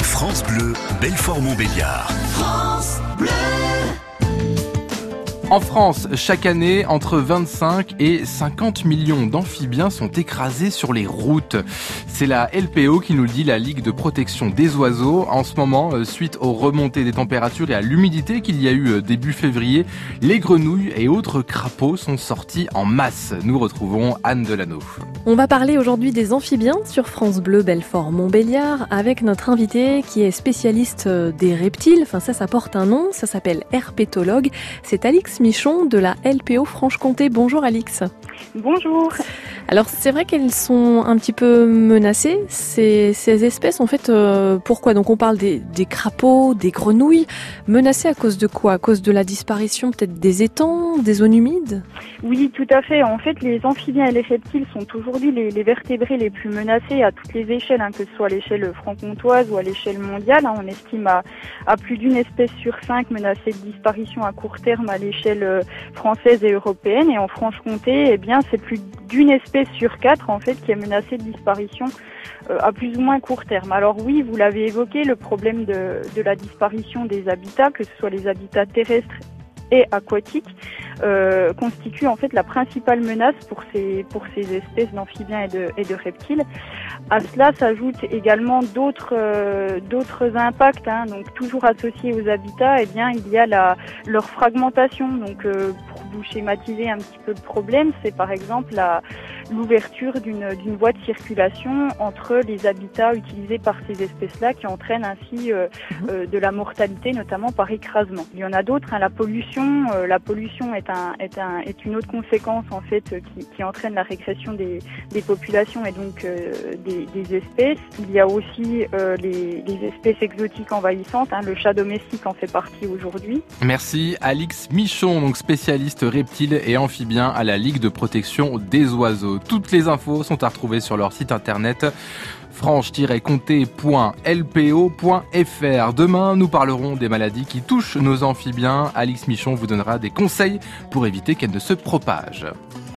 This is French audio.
France Bleu, Belfort-Montbéliard. France Bleu. En France, chaque année, entre 25 et 50 millions d'amphibiens sont écrasés sur les routes. C'est la LPO qui nous le dit, la Ligue de protection des oiseaux. En ce moment, euh, suite aux remontées des températures et à l'humidité qu'il y a eu euh, début février, les grenouilles et autres crapauds sont sortis en masse. Nous retrouvons Anne Delano. On va parler aujourd'hui des amphibiens sur France Bleu Belfort Montbéliard avec notre invité qui est spécialiste euh, des reptiles. Enfin ça, ça porte un nom, ça s'appelle herpétologue. C'est Alix Michon de la LPO Franche-Comté. Bonjour Alix. Bonjour. Alors c'est vrai qu'elles sont un petit peu menacées, ces, ces espèces. En fait, euh, pourquoi? Donc on parle des, crapauds, des grenouilles. Menacées à cause de quoi? À cause de la disparition peut-être des étangs, des zones humides? Oui, tout à fait. En fait, les amphibiens et les reptiles sont aujourd'hui les, les, vertébrés les plus menacés à toutes les échelles, hein, que ce soit à l'échelle franc-comtoise ou à l'échelle mondiale. Hein. On estime à, à plus d'une espèce sur cinq menacée de disparition à court terme à l'échelle euh, française et européenne. Et en Franche-Comté, eh bien, c'est plus d'une espèce sur quatre en fait qui est menacée de disparition euh, à plus ou moins court terme. Alors oui, vous l'avez évoqué, le problème de, la disparition des habitats, que ce soit les habitats terrestres et aquatiques, euh, constitue en fait la principale menace pour ces espèces d'amphibiens et de reptiles. À cela s'ajoutent également d'autres euh, impacts, hein, donc toujours associés aux habitats. Eh bien, il y a leur fragmentation. Schématiser un petit peu le problème, c'est par exemple la l'ouverture d'une d'une voie de circulation entre les habitats utilisés par ces espèces-là, qui entraîne ainsi euh, euh, de la mortalité, notamment par écrasement. Il y en a d'autres. Hein, la pollution, euh, la pollution est un est un est une autre conséquence en fait qui, qui entraîne la régression des des populations et donc des, des, espèces. Il y a aussi les, les espèces exotiques envahissantes. Hein, le chat domestique en fait partie aujourd'hui. Merci Alix Michon, donc spécialiste reptiles et amphibiens à la Ligue de protection des oiseaux. Toutes les infos sont à retrouver sur leur site internet franche-comté.lpo.fr. Demain, nous parlerons des maladies qui touchent nos amphibiens. Alix Michon vous donnera des conseils pour éviter qu'elles ne se propagent.